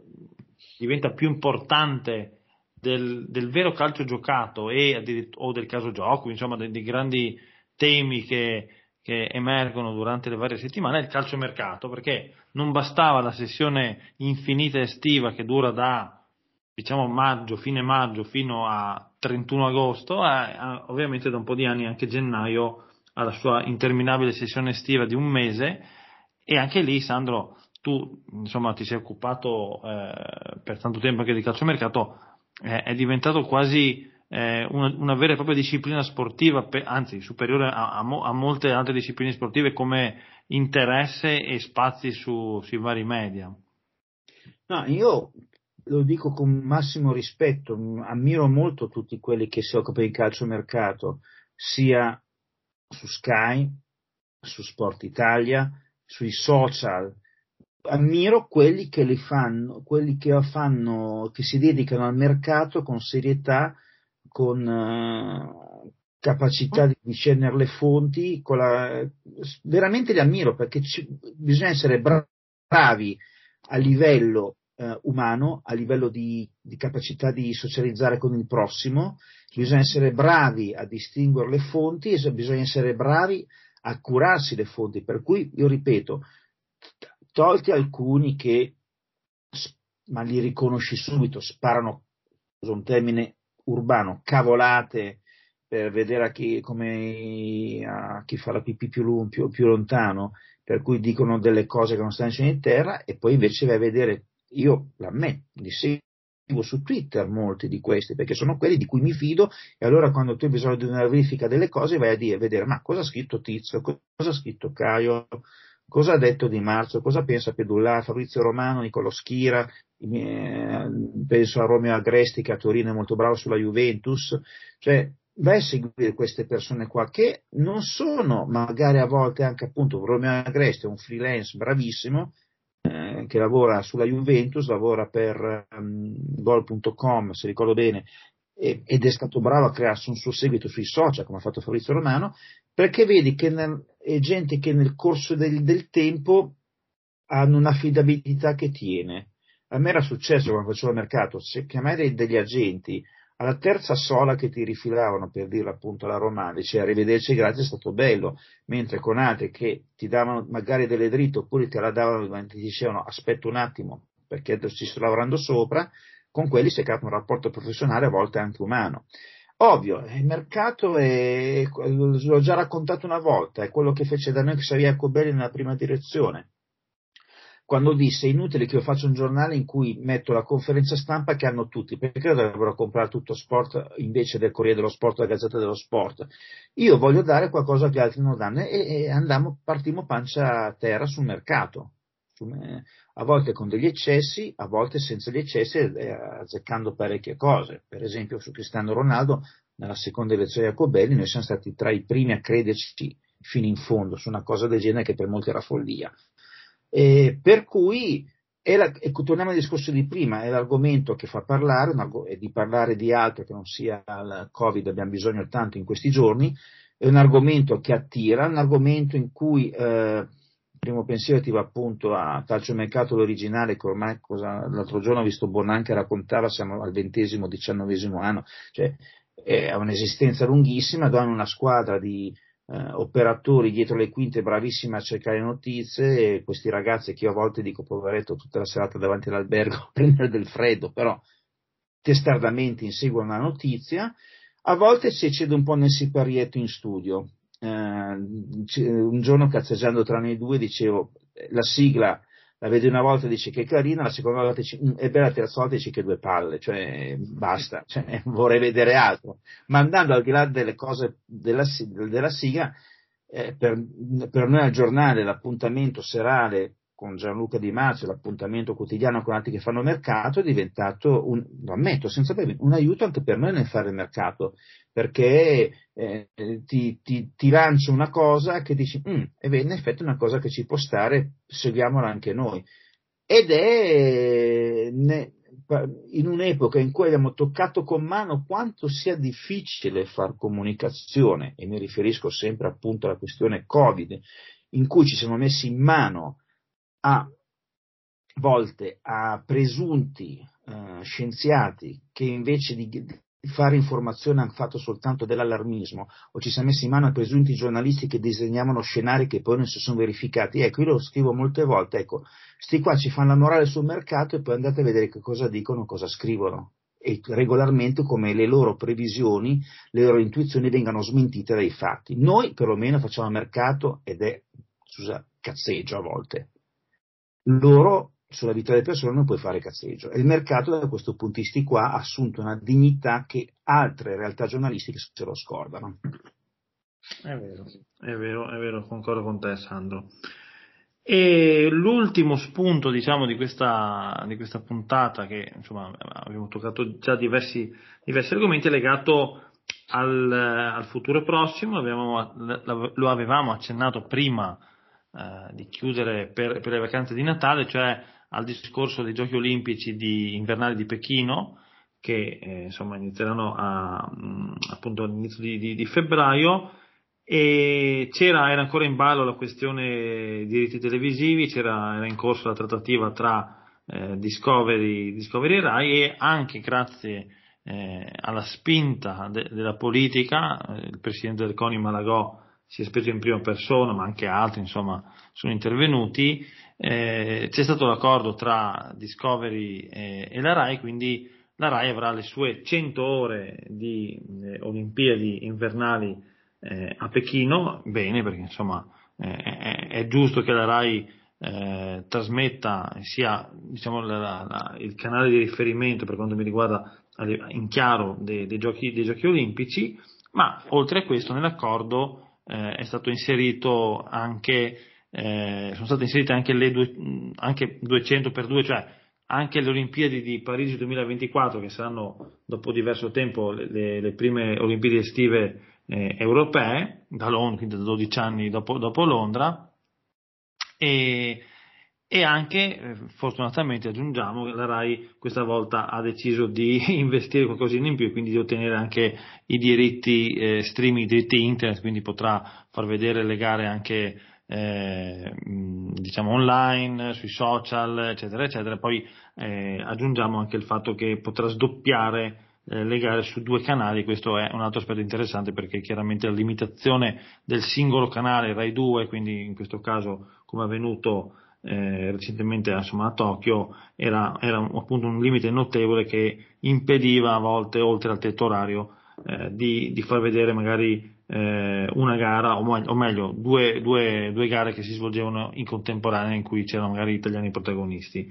diventa più importante del, del vero calcio giocato e, o del caso gioco, insomma dei, dei grandi temi che, che emergono durante le varie settimane è il calciomercato, perché non bastava la sessione infinita estiva che dura da diciamo maggio, fine maggio fino a 31 agosto, eh, ovviamente da un po' di anni anche gennaio ha la sua interminabile sessione estiva di un mese. E anche lì Sandro tu insomma ti sei occupato eh, per tanto tempo anche di calciomercato eh, è diventato quasi eh, una, una, vera e propria disciplina sportiva, pe, anzi superiore a, a, a, molte altre discipline sportive come interesse e spazi su, sui vari media. No, io lo dico con massimo rispetto, ammiro molto tutti quelli che si occupano di calciomercato, sia su Sky, su Sport Italia, sui social, ammiro quelli che li fanno, quelli che fanno, che si dedicano al mercato con serietà con uh, capacità di discernere le fonti, la, veramente li ammiro perché ci, bisogna essere bravi a livello eh, umano, a livello di, di, capacità di socializzare con il prossimo, bisogna essere bravi a distinguere le fonti e bisogna essere bravi a curarsi le fonti. Per cui, io ripeto, tolti alcuni che, ma li riconosci subito, sparano, uso un termine urbano, cavolate per vedere a chi, come, a chi fa la pipì più, più, più, lontano, per cui dicono delle cose che non stanno in terra e poi invece vai a vedere, io l'ammetto, li seguo su Twitter molti di questi, perché sono quelli di cui mi fido e allora quando tu hai bisogno di una verifica delle cose vai a dire, vedere ma cosa ha scritto Tizio, cosa ha scritto Caio, cosa ha detto Di Marzo, cosa pensa Pedullà, Fabrizio Romano, Nicolo Schira, penso a Romeo Agresti che a Torino è molto bravo sulla Juventus, cioè vai a seguire queste persone qua che non sono magari a volte anche appunto Romeo Agresti è un freelance bravissimo eh, che lavora sulla Juventus, lavora per um, gol.com se ricordo bene ed è stato bravo a crearsi un suo seguito sui social come ha fatto Fabrizio Romano perché vedi che nel, è gente che nel corso del, del tempo hanno un'affidabilità che tiene. A me era successo quando facevo il mercato, se chiamare degli agenti alla terza sola che ti rifilavano per dire appunto la romana, dice arrivederci grazie è stato bello, mentre con altri che ti davano magari delle dritte oppure te la davano e ti dicevano aspetta un attimo perché ci sto lavorando sopra, con quelli si è creato un rapporto professionale a volte anche umano. Ovvio, il mercato è, l'ho già raccontato una volta, è quello che fece da noi Xavier Cobelli nella prima direzione quando disse è inutile che io faccia un giornale in cui metto la conferenza stampa che hanno tutti, perché dovrebbero comprare tutto sport invece del Corriere dello Sport, la Gazzetta dello Sport. Io voglio dare qualcosa che altri non danno e, e andiamo, partimmo pancia a terra sul mercato, a volte con degli eccessi, a volte senza gli eccessi, eh, azzeccando parecchie cose. Per esempio su Cristiano Ronaldo, nella seconda elezione a Jacobelli, noi siamo stati tra i primi a crederci fino in fondo su una cosa del genere che per molti era follia. Eh, per cui, la, ecco, torniamo al discorso di prima, è l'argomento che fa parlare, e di parlare di altro che non sia il Covid, abbiamo bisogno tanto in questi giorni, è un argomento che attira, un argomento in cui eh, primo pensiero ti va appunto a calciomercato l'originale che ormai cosa, l'altro giorno ho visto Bonan che raccontava siamo al ventesimo, diciannovesimo anno, cioè è un'esistenza lunghissima, dove una squadra di eh, operatori dietro le quinte bravissimi a cercare notizie e questi ragazzi che io a volte dico poveretto tutta la serata davanti all'albergo a prendere del freddo, però testardamente inseguono la notizia, a volte si eccede un po' nel siparietto in studio. Eh, un giorno cazzeggiando tra noi due dicevo la sigla la vedi una volta e dici che è carina, la seconda volta dici mm, è bella, la terza volta dici che due palle, cioè basta, cioè, vorrei vedere altro. Ma andando al di là delle cose della, della sigla, eh, per, per, noi al giornale l'appuntamento serale con Gianluca Di Marzio, l'appuntamento quotidiano con altri che fanno mercato, è diventato, un, lo ammetto senza problemi, un aiuto anche per noi nel fare mercato, perché eh, ti, ti, ti, lancia una cosa che dici, mm, e beh, in effetti è una cosa che ci può stare, seguiamola anche noi. Ed è ne, in un'epoca in cui abbiamo toccato con mano quanto sia difficile far comunicazione, e mi riferisco sempre appunto alla questione Covid, in cui ci siamo messi in mano a volte a presunti uh, scienziati che invece di, di, fare informazione hanno fatto soltanto dell'allarmismo o ci siamo messi in mano a presunti giornalisti che disegnavano scenari che poi non si sono verificati. Ecco, io lo scrivo molte volte, ecco, sti qua ci fanno la morale sul mercato e poi andate a vedere che cosa dicono, cosa scrivono e regolarmente come le loro previsioni, le loro intuizioni vengano smentite dai fatti. Noi perlomeno facciamo mercato ed è, scusa, cazzeggio a volte loro sulla vita delle persone non puoi fare cazzeggio. E il mercato da questo punto di vista qua ha assunto una dignità che altre realtà giornalistiche se lo scordano. È vero, è vero, è vero, concordo con te Sandro. E l'ultimo spunto, diciamo, di questa, di questa puntata, che insomma abbiamo toccato già diversi, diversi argomenti, è legato al, al futuro prossimo, abbiamo, lo avevamo accennato prima eh, di chiudere per, per, le vacanze di Natale, cioè al discorso dei giochi olimpici di, invernali di Pechino, che eh, insomma inizieranno a, mm, appunto all'inizio di, di, di, febbraio. E c'era, era ancora in ballo la questione diritti televisivi, c'era, era in corso la trattativa tra eh, Discovery, Discovery Rai e anche grazie eh, alla spinta de- della politica, eh, il presidente del CONI Malagò si è espresso in prima persona, ma anche altri insomma sono intervenuti, eh, c'è stato l'accordo tra Discovery e, e, la RAI, quindi la RAI avrà le sue 100 ore di eh, Olimpiadi invernali eh, a Pechino, bene perché insomma eh, è, è, giusto che la RAI eh, trasmetta sia diciamo, la, la, il canale di riferimento per quanto mi riguarda in chiaro dei, dei, giochi, dei giochi olimpici, ma oltre a questo nell'accordo eh, è stato inserito anche, eh, sono state inserite anche le due, anche 200 per 2, cioè anche le Olimpiadi di Parigi 2024, che saranno dopo diverso tempo le, le prime Olimpiadi estive eh, europee, da Londra, quindi da 12 anni dopo, dopo Londra, e, e anche, eh, fortunatamente aggiungiamo, la RAI questa volta ha deciso di investire qualcosina in più, quindi di ottenere anche i diritti eh, streaming, i diritti internet, quindi potrà far vedere le gare anche eh, diciamo online, sui social, eccetera, eccetera. Poi eh, aggiungiamo anche il fatto che potrà sdoppiare eh, le gare su due canali, questo è un altro aspetto interessante perché chiaramente la limitazione del singolo canale Rai 2, quindi in questo caso come è avvenuto eh, recentemente insomma, a Tokyo era, era un, appunto un limite notevole che impediva a volte oltre al tetto orario eh, di, di, far vedere magari eh, una gara o, o meglio due, due, due, gare che si svolgevano in contemporanea in cui c'erano magari italiani protagonisti.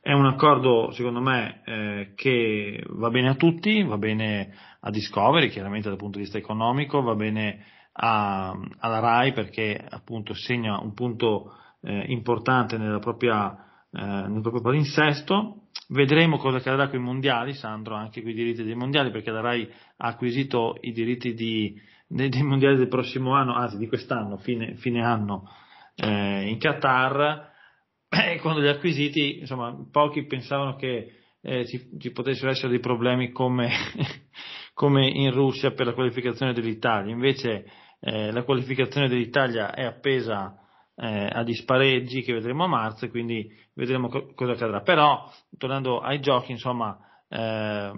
È un accordo secondo me eh, che va bene a tutti, va bene a Discovery chiaramente dal punto di vista economico, va bene a, alla RAI perché appunto segna un punto eh, importante propria, eh, nel proprio palinsesto. Vedremo cosa accadrà con i mondiali, Sandro, anche con i diritti dei mondiali, perché la RAI ha acquisito i diritti di, dei, dei, mondiali del prossimo anno, anzi di quest'anno, fine, fine anno, eh, in Qatar. E quando li ha acquisiti, insomma, pochi pensavano che eh, ci, ci, potessero essere dei problemi come, come in Russia per la qualificazione dell'Italia. Invece eh, la qualificazione dell'Italia è appesa eh, a dispareggi che vedremo a marzo e quindi vedremo co- cosa accadrà. Però, tornando ai giochi, insomma, eh,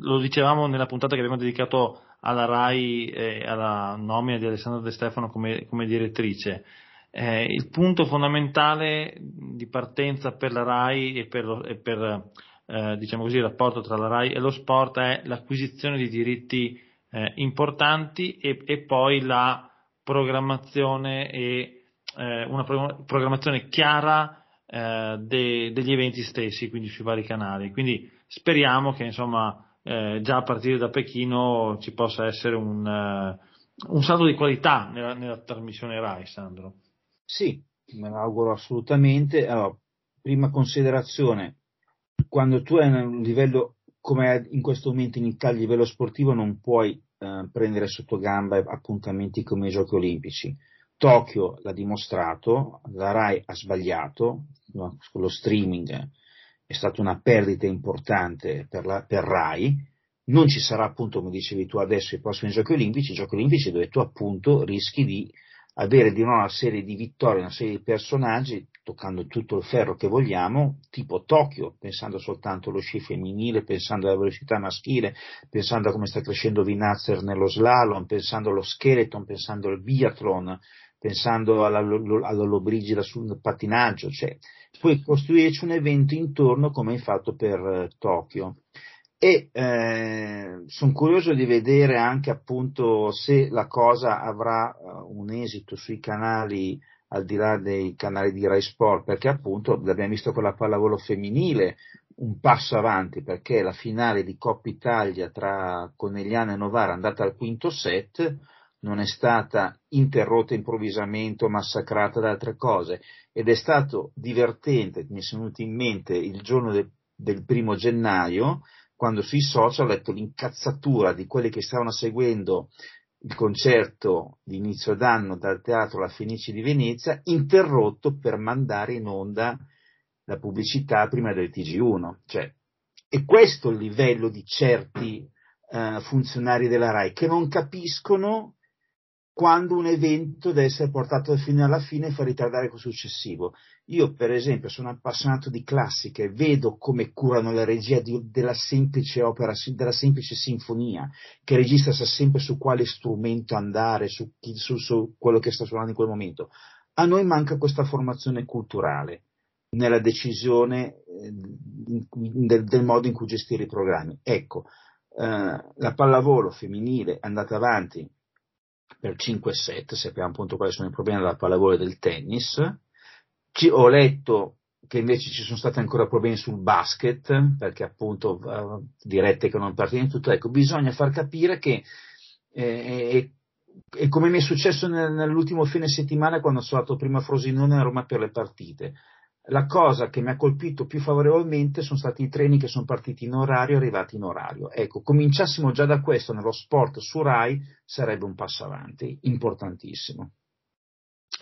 lo dicevamo nella puntata che abbiamo dedicato alla RAI e alla nomina di Alessandro De Stefano come, come direttrice. Eh, il punto fondamentale di partenza per la RAI e per, e per eh, diciamo così, il rapporto tra la RAI e lo sport è l'acquisizione di diritti eh, importanti e, e, poi la programmazione e eh, una programmazione chiara eh, de, degli eventi stessi, quindi sui vari canali. Quindi speriamo che insomma eh, già a partire da Pechino ci possa essere un, uh, un salto di qualità nella, nella, trasmissione RAI, Sandro. Sì, me l'auguro assolutamente. Allora, prima considerazione, quando tu hai un livello come in questo momento in Italia a livello sportivo non puoi eh, prendere sotto gamba appuntamenti come i giochi olimpici. Tokyo l'ha dimostrato, la RAI ha sbagliato, lo streaming è stata una perdita importante per, la, per RAI, non ci sarà appunto, come dicevi tu adesso, i prossimi giochi olimpici, i giochi olimpici dove tu appunto rischi di avere di nuovo una serie di vittorie, una serie di personaggi, toccando tutto il ferro che vogliamo, tipo Tokyo, pensando soltanto allo sci femminile, pensando alla velocità maschile, pensando a come sta crescendo Vinazzer nello slalom, pensando allo skeleton, pensando al biathlon, pensando alla, alla sul pattinaggio, cioè puoi costruirci un evento intorno come hai fatto per eh, Tokyo. E eh, sono curioso di vedere anche appunto se la cosa avrà uh, un esito sui canali al di là dei canali di Rai Sport perché appunto l'abbiamo visto con la pallavolo femminile un passo avanti perché la finale di Coppa Italia tra Conegliano e Novara andata al quinto set non è stata interrotta improvvisamente o massacrata da altre cose. Ed è stato divertente, mi è venuto in mente il giorno de, del primo gennaio quando sui social ho letto l'incazzatura di quelli che stavano seguendo il concerto di inizio d'anno dal teatro La Fenice di Venezia, interrotto per mandare in onda la pubblicità prima del TG1. Cioè, è questo il livello di certi uh, funzionari della RAI che non capiscono quando un evento deve essere portato fino alla fine e fa ritardare quel successivo. Io, per esempio, sono appassionato di classiche, vedo come curano la regia di, della semplice opera, della semplice sinfonia, che il regista sa sempre su quale strumento andare, su, su, su quello che sta suonando in quel momento. A noi manca questa formazione culturale nella decisione eh, del, del, modo in cui gestire i programmi. Ecco, eh, la pallavolo femminile è andata avanti per 5 set, sappiamo appunto quali sono i problemi della pallavolo e del tennis. Ci, ho letto che invece ci sono stati ancora problemi sul basket, perché appunto uh, dirette che non partono tutto. Ecco, bisogna far capire che eh, e come mi è successo nell'ultimo fine settimana quando sono andato prima a Frosinone a Roma per le partite la cosa che mi ha colpito più favorevolmente sono stati i treni che sono partiti in orario e arrivati in orario. Ecco, cominciassimo già da questo nello sport su RAI, sarebbe un passo avanti, importantissimo.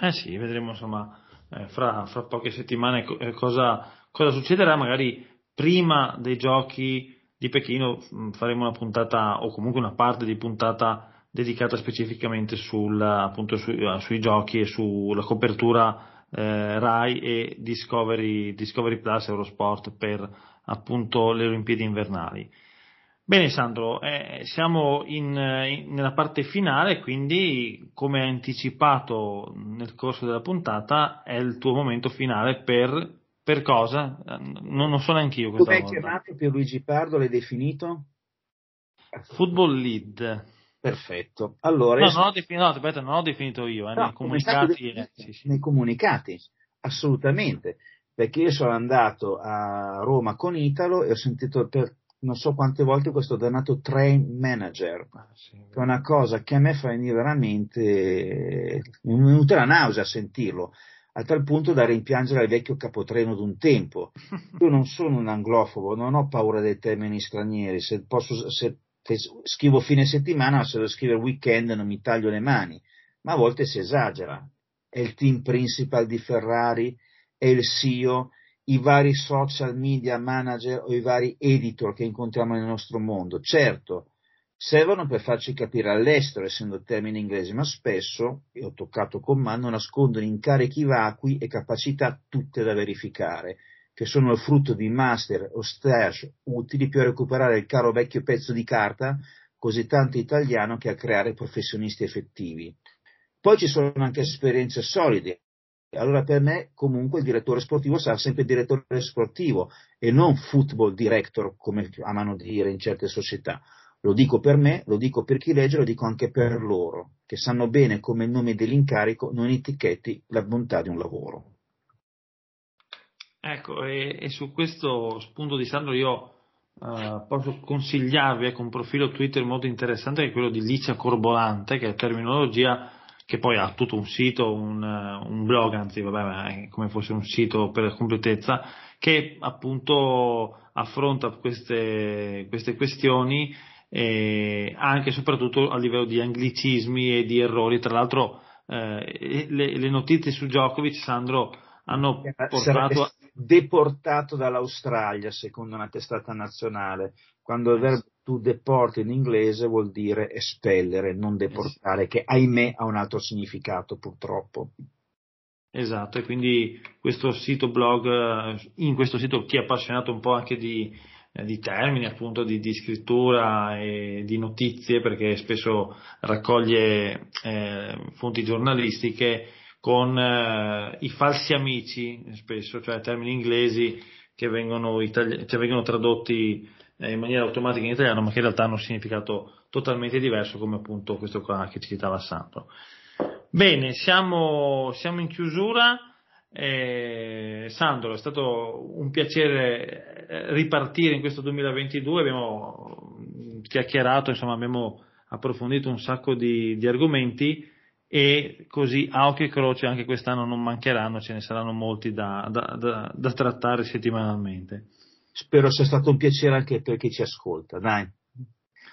Eh sì, vedremo insomma eh, fra, fra, poche settimane eh, cosa, cosa, succederà, magari prima dei giochi di Pechino mh, faremo una puntata o comunque una parte di puntata dedicata specificamente sul, appunto, su, sui giochi e sulla copertura eh, Rai e Discovery, Discovery Plus Eurosport per appunto le Olimpiadi invernali. Bene Sandro, eh, siamo in, in, nella parte finale, quindi come anticipato nel corso della puntata è il tuo momento finale per, per cosa? Non, non so neanche io questa Come hai chiamato Pierluigi Pardo, l'hai definito? Football Lead. Perfetto. Allora, no, non ho, definito, no, aspetta, non ho definito io, eh, no, nei comunicati. Eh, sì, sì. Nei comunicati, assolutamente. Perché io sono andato a Roma con Italo e ho sentito per non so quante volte questo dannato train manager, ah, sì, che è una cosa che a me fa venire veramente, mi è venuta la nausea a sentirlo, a tal punto da rimpiangere il vecchio capotreno d'un tempo. Io non sono un anglofobo, non ho paura dei termini stranieri, se, posso, se scrivo fine settimana, ma se lo scrivo il weekend non mi taglio le mani, ma a volte si esagera. È il team principal di Ferrari, è il CEO, i vari social media manager o i vari editor che incontriamo nel nostro mondo. Certo, servono per farci capire all'estero, essendo termini inglesi, ma spesso, e ho toccato con mano, nascondono incarichi vacui e capacità tutte da verificare che sono il frutto di master o stage utili più a recuperare il caro vecchio pezzo di carta, così tanto italiano che a creare professionisti effettivi. Poi ci sono anche esperienze solide. Allora per me comunque il direttore sportivo sarà sempre direttore sportivo e non football director come amano dire in certe società. Lo dico per me, lo dico per chi legge, lo dico anche per loro, che sanno bene come il nome dell'incarico non etichetti la bontà di un lavoro. Ecco, e, e, su questo spunto di Sandro io uh, posso consigliarvi ecco, un profilo Twitter molto interessante che è quello di Licia Corbolante, che è terminologia che poi ha tutto un sito, un, un blog, anzi vabbè, come fosse un sito per completezza, che appunto affronta queste, queste questioni eh, anche e soprattutto a livello di anglicismi e di errori. Tra l'altro eh, le, le, notizie su Djokovic, Sandro, hanno portato a deportato dall'Australia, secondo una testata nazionale, quando il verbo to deport in inglese vuol dire espellere, non deportare, che ahimè ha un altro significato purtroppo. Esatto, e quindi questo sito blog, in questo sito chi è appassionato un po' anche di, eh, di termini, appunto di, di, scrittura e di notizie, perché spesso raccoglie eh, fonti giornalistiche, con eh, i falsi amici, spesso, cioè termini inglesi che vengono, itali- cioè vengono tradotti eh, in maniera automatica in italiano, ma che in realtà hanno un significato totalmente diverso, come appunto questo qua che citava Sandro. Bene, siamo, siamo in chiusura. Eh, Sandro, è stato un piacere eh, ripartire in questo 2022, abbiamo chiacchierato, insomma, abbiamo approfondito un sacco di, di argomenti e così a occhio e croce anche quest'anno non mancheranno, ce ne saranno molti da, da, da, da trattare settimanalmente. Spero sia stato un piacere anche per chi ci ascolta. Dai.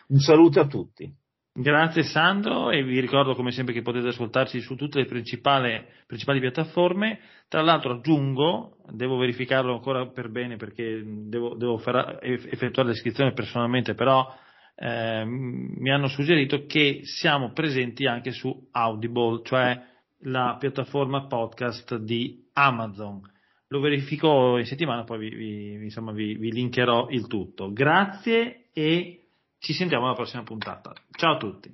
Un saluto a tutti. Grazie Sandro e vi ricordo come sempre che potete ascoltarci su tutte le principali, principali, piattaforme. Tra l'altro aggiungo, devo verificarlo ancora per bene perché devo, devo far, effettuare l'iscrizione personalmente, però Ehm, mi hanno suggerito che siamo presenti anche su Audible, cioè la piattaforma podcast di Amazon. Lo verifico in settimana, poi vi, vi, insomma, vi, vi linkerò il tutto. Grazie e ci sentiamo alla prossima puntata. Ciao a tutti.